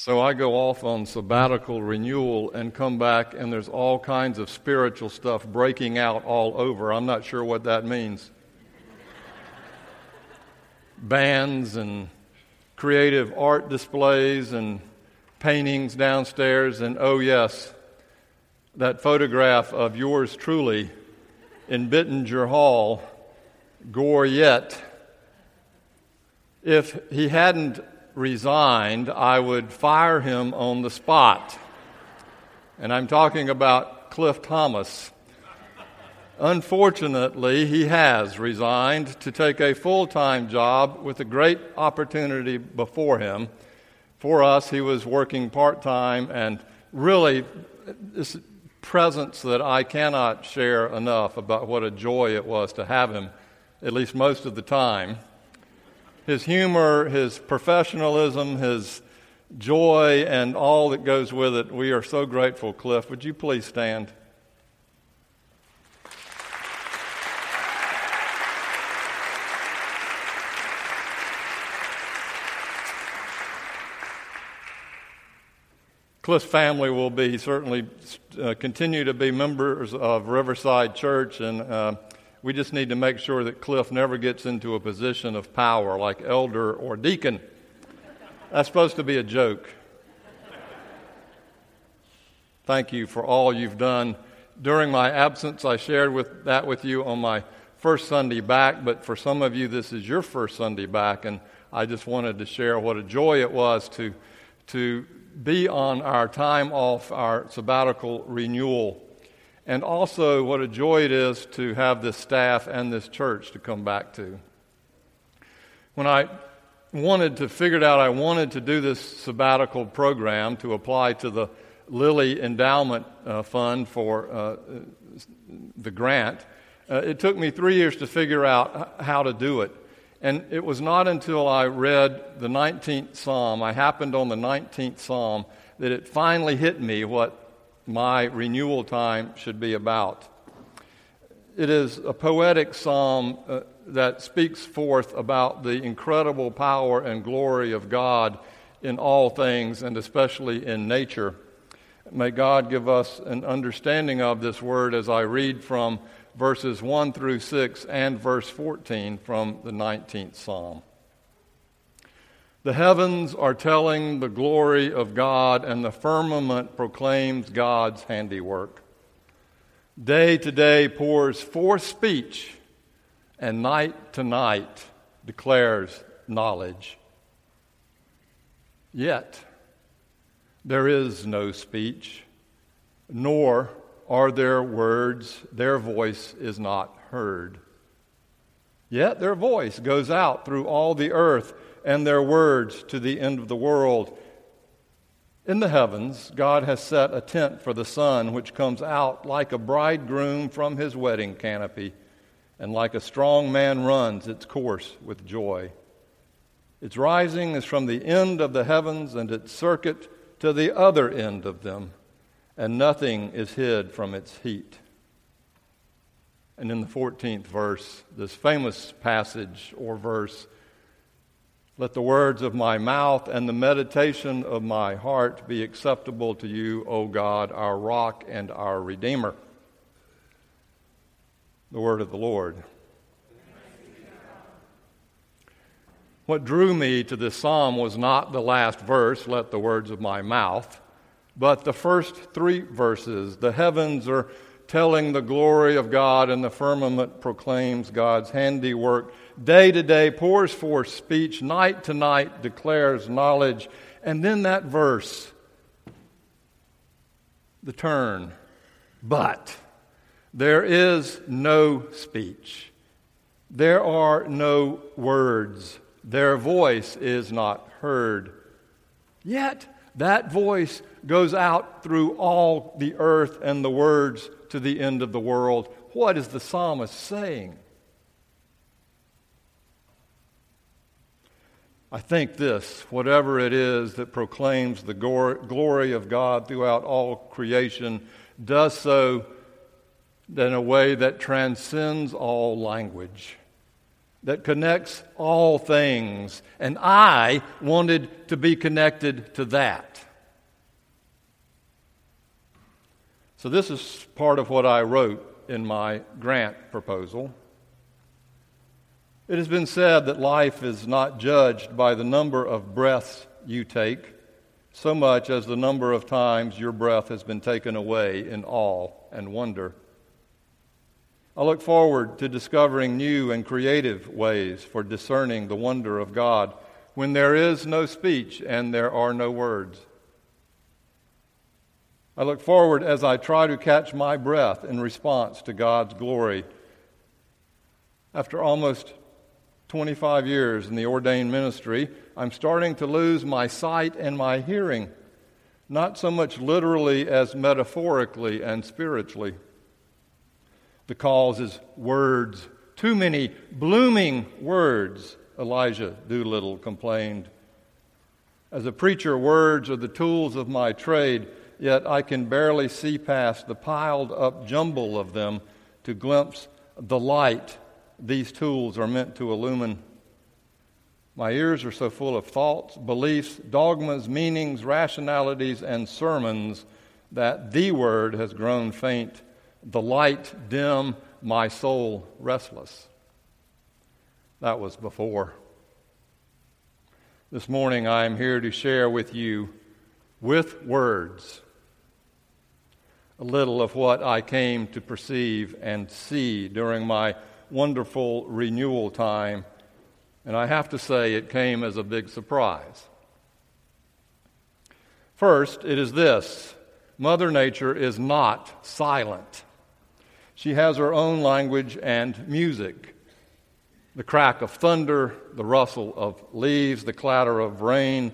So I go off on sabbatical renewal and come back, and there's all kinds of spiritual stuff breaking out all over. I'm not sure what that means. Bands and creative art displays and paintings downstairs, and oh, yes, that photograph of yours truly in Bittinger Hall, Goryet. If he hadn't resigned, I would fire him on the spot. And I'm talking about Cliff Thomas. Unfortunately, he has resigned to take a full time job with a great opportunity before him. For us, he was working part time and really this presence that I cannot share enough about what a joy it was to have him, at least most of the time his humor, his professionalism, his joy, and all that goes with it. We are so grateful, Cliff. Would you please stand? Cliff's family will be certainly uh, continue to be members of Riverside Church, and uh, we just need to make sure that Cliff never gets into a position of power like elder or deacon. That's supposed to be a joke. Thank you for all you've done. During my absence, I shared with, that with you on my first Sunday back, but for some of you, this is your first Sunday back, and I just wanted to share what a joy it was to, to be on our time off, our sabbatical renewal and also what a joy it is to have this staff and this church to come back to. When I wanted to figure out, I wanted to do this sabbatical program to apply to the Lilly Endowment uh, Fund for uh, the grant. Uh, it took me three years to figure out how to do it. And it was not until I read the 19th Psalm, I happened on the 19th Psalm, that it finally hit me what my renewal time should be about. It is a poetic psalm uh, that speaks forth about the incredible power and glory of God in all things and especially in nature. May God give us an understanding of this word as I read from verses 1 through 6 and verse 14 from the 19th Psalm. The heavens are telling the glory of God, and the firmament proclaims God's handiwork. Day to day pours forth speech, and night to night declares knowledge. Yet there is no speech, nor are there words, their voice is not heard. Yet their voice goes out through all the earth and their words to the end of the world. In the heavens, God has set a tent for the sun, which comes out like a bridegroom from his wedding canopy, and like a strong man runs its course with joy. Its rising is from the end of the heavens, and its circuit to the other end of them, and nothing is hid from its heat. And in the 14th verse, this famous passage or verse, let the words of my mouth and the meditation of my heart be acceptable to you, O God, our rock and our Redeemer. The word of the Lord. What drew me to this psalm was not the last verse, let the words of my mouth, but the first three verses. The heavens are telling the glory of God, and the firmament proclaims God's handiwork day to day pours forth speech, night to night declares knowledge. And then that verse, the turn, but there is no speech, there are no words, their voice is not heard. Yet that voice goes out through all the earth and the words to the end of the world. What is the psalmist saying? I think this whatever it is that proclaims the glory of God throughout all creation does so in a way that transcends all language. that connects all things, and I wanted to be connected to that. So, this is part of what I wrote in my grant proposal. It has been said that life is not judged by the number of breaths you take so much as the number of times your breath has been taken away in awe and wonder. I look forward to discovering new and creative ways for discerning the wonder of God when there is no speech and there are no words. I look forward as I try to catch my breath in response to God's glory. After almost 25 years in the ordained ministry, I'm starting to lose my sight and my hearing, not so much literally as metaphorically and spiritually. The cause is words, too many blooming words, Eliza Doolittle complained. As a preacher, words are the tools of my trade, yet I can barely see past the piled up jumble of them to glimpse the light these tools are meant to illumine. My ears are so full of thoughts, beliefs, dogmas, meanings, rationalities, and sermons that the word has grown faint the light dim, my soul restless. That was before. This morning I am here to share with you, with words, a little of what I came to perceive and see during my wonderful renewal time. And I have to say, it came as a big surprise. First, it is this Mother Nature is not silent. She has her own language and music the crack of thunder, the rustle of leaves, the clatter of rain,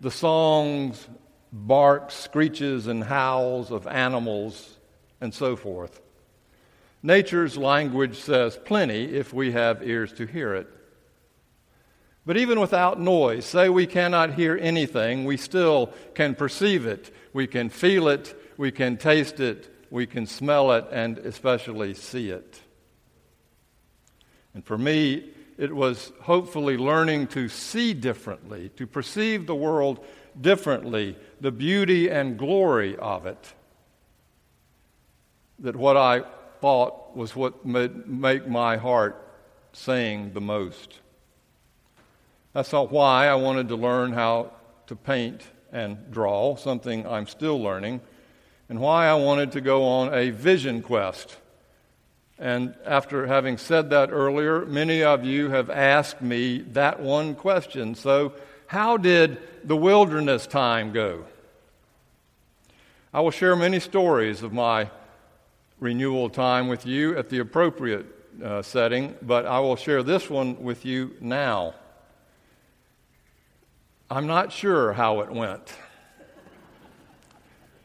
the songs, barks, screeches, and howls of animals, and so forth. Nature's language says plenty if we have ears to hear it. But even without noise, say we cannot hear anything, we still can perceive it, we can feel it, we can taste it, we can smell it and especially see it. And for me, it was hopefully learning to see differently, to perceive the world differently, the beauty and glory of it. That what I thought was what made make my heart sing the most. That's why I wanted to learn how to paint and draw, something I'm still learning and why I wanted to go on a vision quest. And after having said that earlier, many of you have asked me that one question. So, how did the wilderness time go? I will share many stories of my renewal time with you at the appropriate uh, setting, but I will share this one with you now. I'm not sure how it went.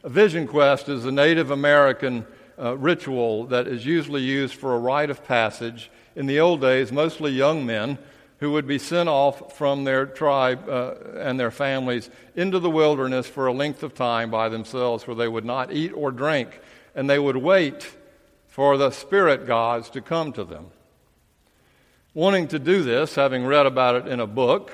A vision quest is a Native American uh, ritual that is usually used for a rite of passage. In the old days, mostly young men who would be sent off from their tribe uh, and their families into the wilderness for a length of time by themselves where they would not eat or drink, and they would wait for the spirit gods to come to them. Wanting to do this, having read about it in a book,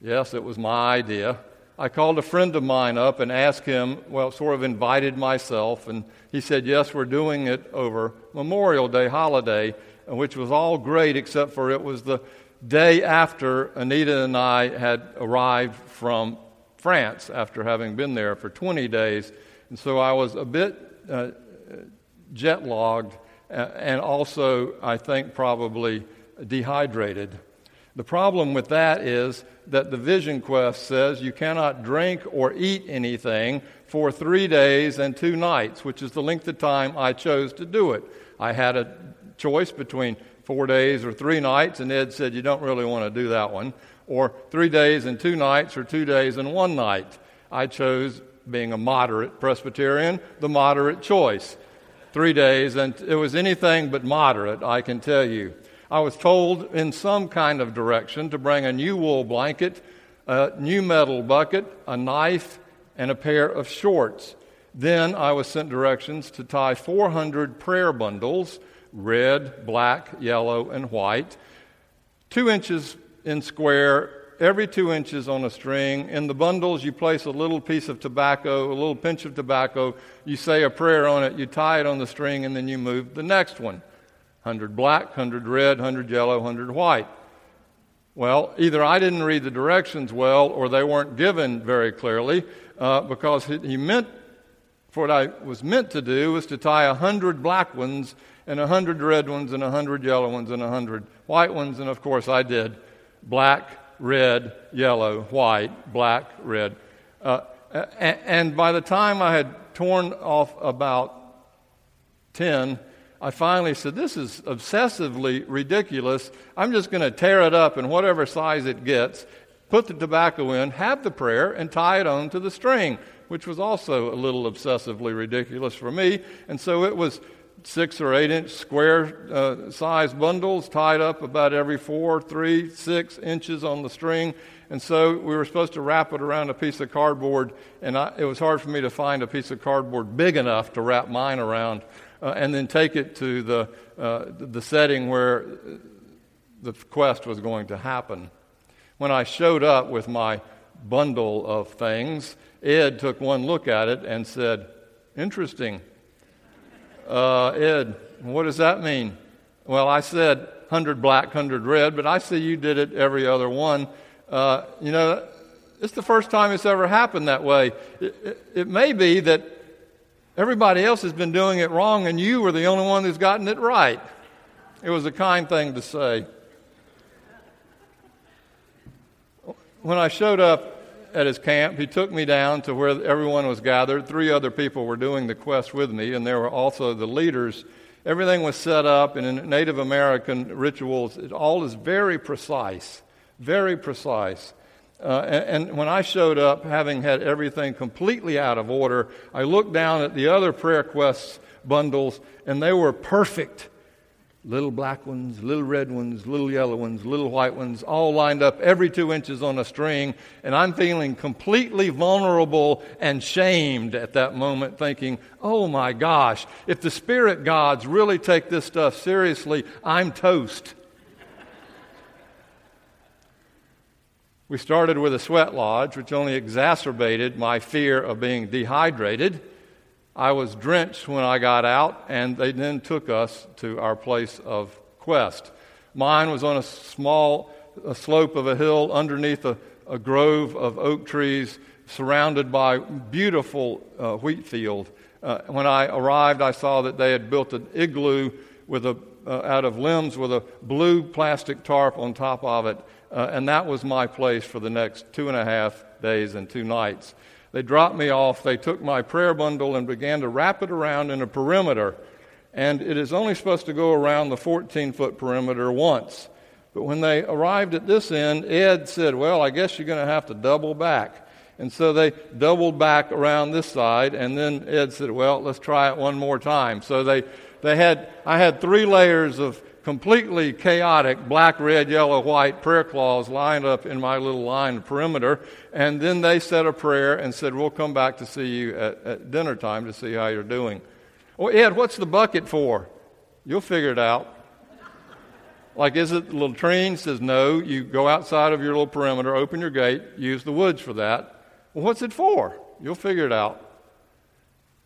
yes, it was my idea I called a friend of mine up and asked him, well, sort of invited myself, and he said, Yes, we're doing it over Memorial Day holiday, which was all great except for it was the day after Anita and I had arrived from France after having been there for 20 days. And so I was a bit uh, jet logged and also, I think, probably dehydrated. The problem with that is that the Vision Quest says you cannot drink or eat anything for three days and two nights, which is the length of time I chose to do it. I had a choice between four days or three nights, and Ed said, You don't really want to do that one. Or three days and two nights, or two days and one night. I chose, being a moderate Presbyterian, the moderate choice. Three days, and it was anything but moderate, I can tell you. I was told in some kind of direction to bring a new wool blanket, a new metal bucket, a knife, and a pair of shorts. Then I was sent directions to tie 400 prayer bundles, red, black, yellow, and white, two inches in square, every two inches on a string. In the bundles, you place a little piece of tobacco, a little pinch of tobacco. You say a prayer on it, you tie it on the string, and then you move the next one 100 black, 100 red, 100 yellow, 100 white. Well, either I didn't read the directions well or they weren't given very clearly uh, because he meant, for what I was meant to do was to tie a hundred black ones and a hundred red ones and a hundred yellow ones and a hundred white ones. And of course, I did black, red, yellow, white, black, red. Uh, and by the time I had torn off about 10, I finally said, This is obsessively ridiculous. I'm just going to tear it up in whatever size it gets, put the tobacco in, have the prayer, and tie it on to the string, which was also a little obsessively ridiculous for me. And so it was six or eight inch square uh, size bundles tied up about every four, three, six inches on the string. And so we were supposed to wrap it around a piece of cardboard, and I, it was hard for me to find a piece of cardboard big enough to wrap mine around uh, and then take it to the, uh, the setting where the quest was going to happen. When I showed up with my bundle of things, Ed took one look at it and said, Interesting. Uh, Ed, what does that mean? Well, I said 100 black, 100 red, but I see you did it every other one. Uh, you know, it's the first time it's ever happened that way. It, it, it may be that Everybody else has been doing it wrong, and you were the only one who's gotten it right. It was a kind thing to say. When I showed up at his camp, he took me down to where everyone was gathered. Three other people were doing the quest with me, and there were also the leaders. Everything was set up, in Native American rituals, it all is very precise, very precise. Uh, and, and, when I showed up, having had everything completely out of order, I looked down at the other prayer quests bundles, and they were perfect. Little black ones, little red ones, little yellow ones, little white ones, all lined up every two inches on a string. And I'm feeling completely vulnerable and shamed at that moment, thinking, oh my gosh, if the spirit gods really take this stuff seriously, I'm toast. We started with a sweat lodge, which only exacerbated my fear of being dehydrated. I was drenched when I got out, and they then took us to our place of quest. Mine was on a small a slope of a hill underneath a, a, grove of oak trees surrounded by beautiful uh, wheat field. Uh, when I arrived, I saw that they had built an igloo with a, uh, out of limbs with a blue plastic tarp on top of it uh, and that was my place for the next two and a half days and two nights. They dropped me off, they took my prayer bundle and began to wrap it around in a perimeter. And it is only supposed to go around the 14 foot perimeter once. But when they arrived at this end, Ed said, Well, I guess you're going to have to double back. And so they doubled back around this side, and then Ed said, Well, let's try it one more time. So they, they had, I had three layers of completely chaotic black, red, yellow, white prayer claws lined up in my little line perimeter. And then they said a prayer and said, We'll come back to see you at, at dinner time to see how you're doing. Well, Ed, what's the bucket for? You'll figure it out. Like, is it the latrine? Says, no. You go outside of your little perimeter, open your gate, use the woods for that. Well, what's it for? You'll figure it out.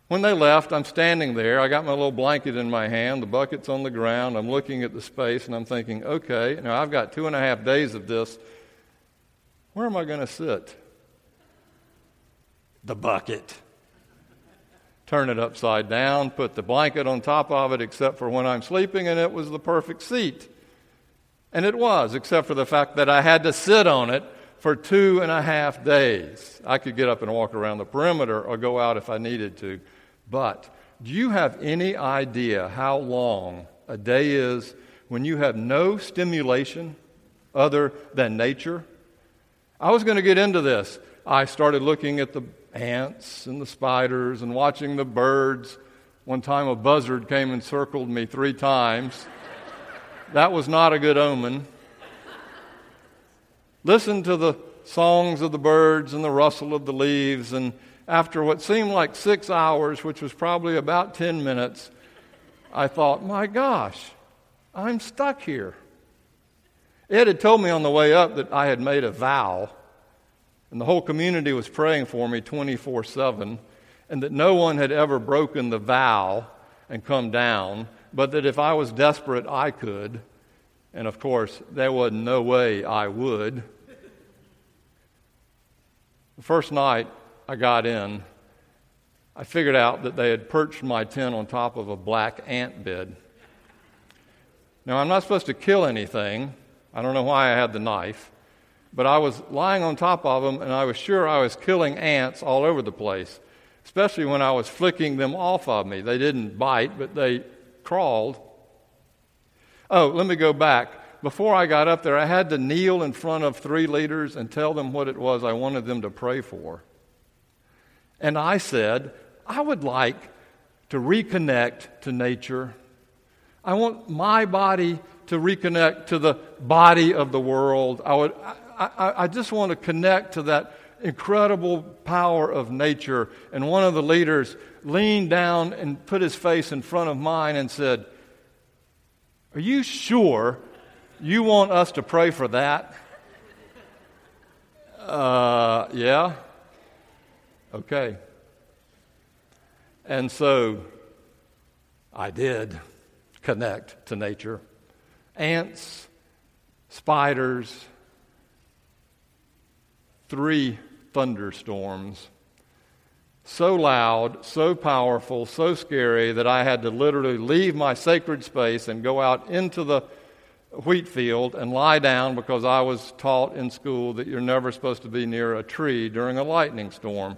When they left, I'm standing there. I got my little blanket in my hand. The bucket's on the ground. I'm looking at the space and I'm thinking, okay, now I've got two and a half days of this. Where am I going to sit? The bucket. Turn it upside down, put the blanket on top of it, except for when I'm sleeping, and it was the perfect seat. And it was, except for the fact that I had to sit on it for two and a half days. I could get up and walk around the perimeter or go out if I needed to. But do you have any idea how long a day is when you have no stimulation other than nature? I was going to get into this. I started looking at the ants and the spiders and watching the birds. One time a buzzard came and circled me three times. that was not a good omen. Listen to the songs of the birds and the rustle of the leaves and after what seemed like six hours, which was probably about 10 minutes, I thought, my gosh, I'm stuck here. Ed had told me on the way up that I had made a vow, and the whole community was praying for me 24 7, and that no one had ever broken the vow and come down, but that if I was desperate, I could. And of course, there was no way I would. The first night I got in, I figured out that they had perched my tent on top of a black ant bed. Now, I'm not supposed to kill anything. I don't know why I had the knife. But I was lying on top of them, and I was sure I was killing ants all over the place, especially when I was flicking them off of me. They didn't bite, but they crawled. Oh, let me go back. Before I got up there, I had to kneel in front of three leaders and tell them what it was I wanted them to pray for. And I said, I would like to reconnect to nature. I want my body to reconnect to the body of the world. I, would, I, I, I just want to connect to that incredible power of nature. And one of the leaders leaned down and put his face in front of mine and said, Are you sure you want us to pray for that? Uh, yeah. Okay. And so I did connect to nature. Ants, spiders, three thunderstorms. So loud, so powerful, so scary that I had to literally leave my sacred space and go out into the wheat field and lie down because I was taught in school that you're never supposed to be near a tree during a lightning storm.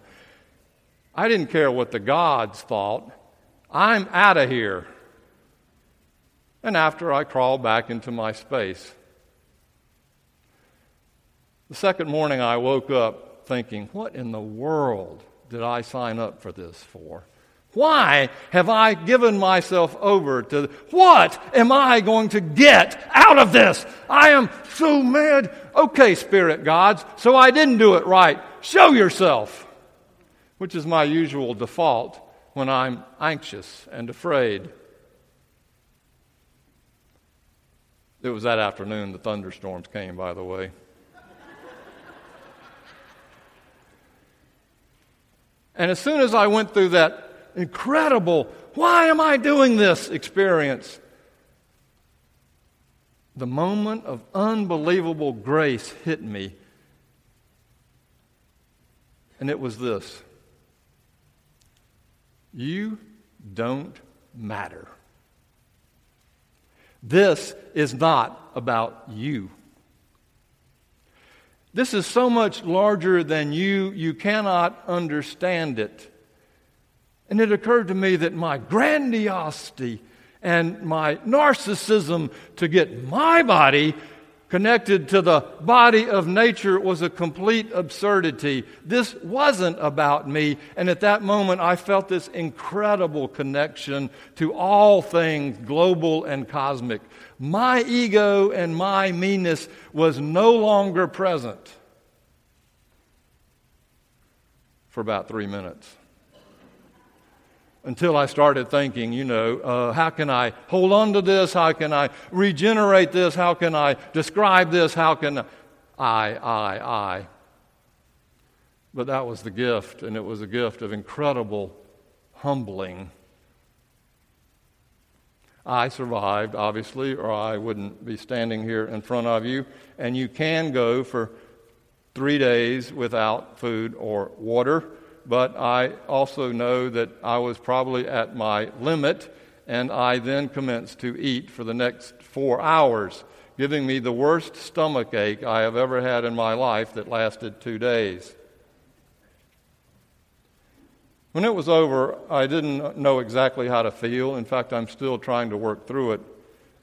I didn't care what the gods thought. I'm out of here. And after I crawled back into my space. The second morning I woke up thinking, what in the world did I sign up for this for? Why have I given myself over to what am I going to get out of this? I am so mad. Okay, spirit gods, so I didn't do it right. Show yourself which is my usual default when I'm anxious and afraid. It was that afternoon the thunderstorms came, by the way. and as soon as I went through that incredible, why am I doing this experience, the moment of unbelievable grace hit me. And it was this you don't matter. This is not about you. This is so much larger than you, you cannot understand it. And it occurred to me that my grandiosity and my narcissism to get my body connected to the body of nature was a complete absurdity. This wasn't about me. And at that moment, I felt this incredible connection to all things global and cosmic. My ego and my meanness was no longer present for about three minutes until I started thinking, you know, uh, how can I hold on to this? How can I regenerate this? How can I describe this? How can I, I, I. But that was the gift, and it was a gift of incredible humbling. I survived, obviously, or I wouldn't be standing here in front of you. And you can go for three days without food or water but I also know that I was probably at my limit, and I then commenced to eat for the next four hours, giving me the worst stomach ache I have ever had in my life that lasted two days. When it was over, I didn't know exactly how to feel. In fact, I'm still trying to work through it.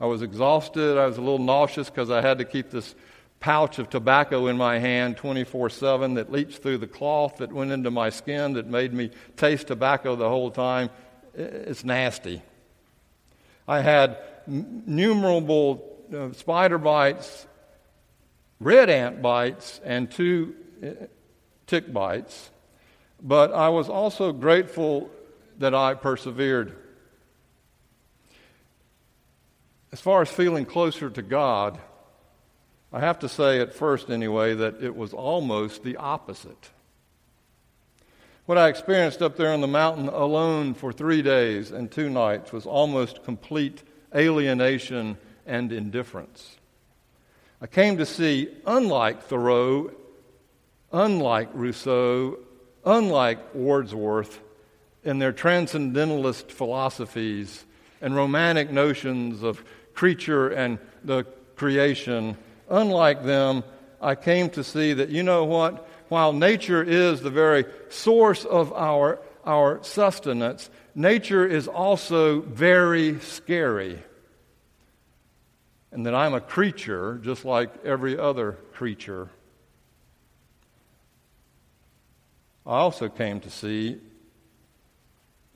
I was exhausted. I was a little nauseous because I had to keep this pouch of tobacco in my hand 24 7 that leached through the cloth that went into my skin that made me taste tobacco the whole time. It's nasty. I had innumerable uh, spider bites, red ant bites, and two uh, tick bites. But I was also grateful that I persevered. As far as feeling closer to God, I have to say, at first anyway, that it was almost the opposite. What I experienced up there on the mountain alone for three days and two nights was almost complete alienation and indifference. I came to see, unlike Thoreau, unlike Rousseau, unlike Wordsworth, in their transcendentalist philosophies and romantic notions of creature and the creation, unlike them, I came to see that, you know what? While nature is the very source of our, our sustenance, nature is also very scary. And that I'm a creature just like every other creature. I also came to see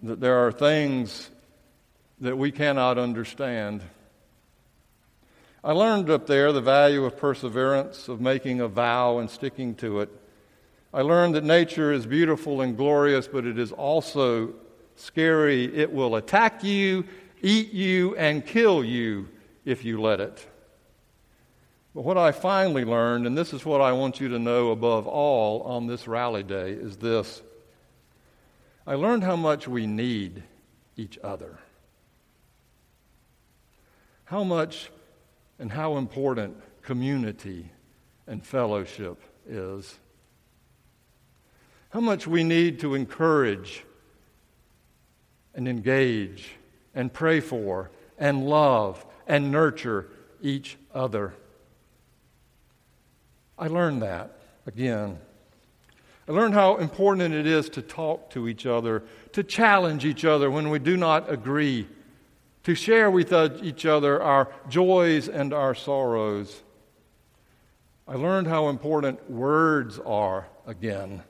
that there are things that we cannot understand. I learned up there the value of perseverance, of making a vow and sticking to it. I learned that nature is beautiful and glorious, but it is also scary. It will attack you, eat you, and kill you if you let it. But what I finally learned, and this is what I want you to know above all on this rally day, is this I learned how much we need each other. How much and how important community and fellowship is. How much we need to encourage and engage and pray for and love and nurture each other. I learned that again. I learned how important it is to talk to each other, to challenge each other when we do not agree, to share with each other our joys and our sorrows. I learned how important words are again.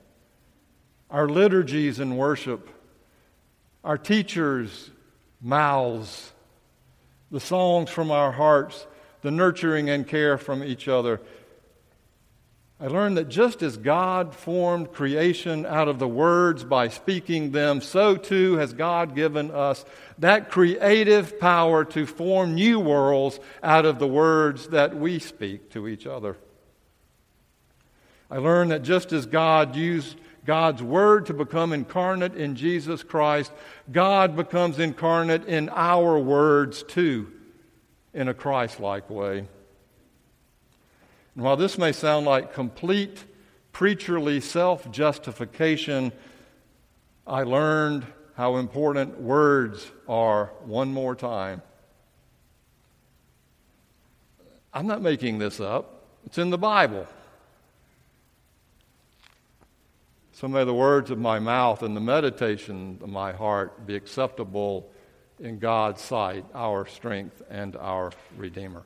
Our liturgies and worship, our teachers' mouths, the songs from our hearts, the nurturing and care from each other. I learned that just as God formed creation out of the words by speaking them, so too has God given us that creative power to form new worlds out of the words that we speak to each other. I learned that just as God used God's Word to become incarnate in Jesus Christ, God becomes incarnate in our words too, in a Christ like way. And while this may sound like complete preacherly self justification, I learned how important words are one more time. I'm not making this up, it's in the Bible. So may the words of my mouth and the meditation of my heart be acceptable in God's sight, our strength and our Redeemer.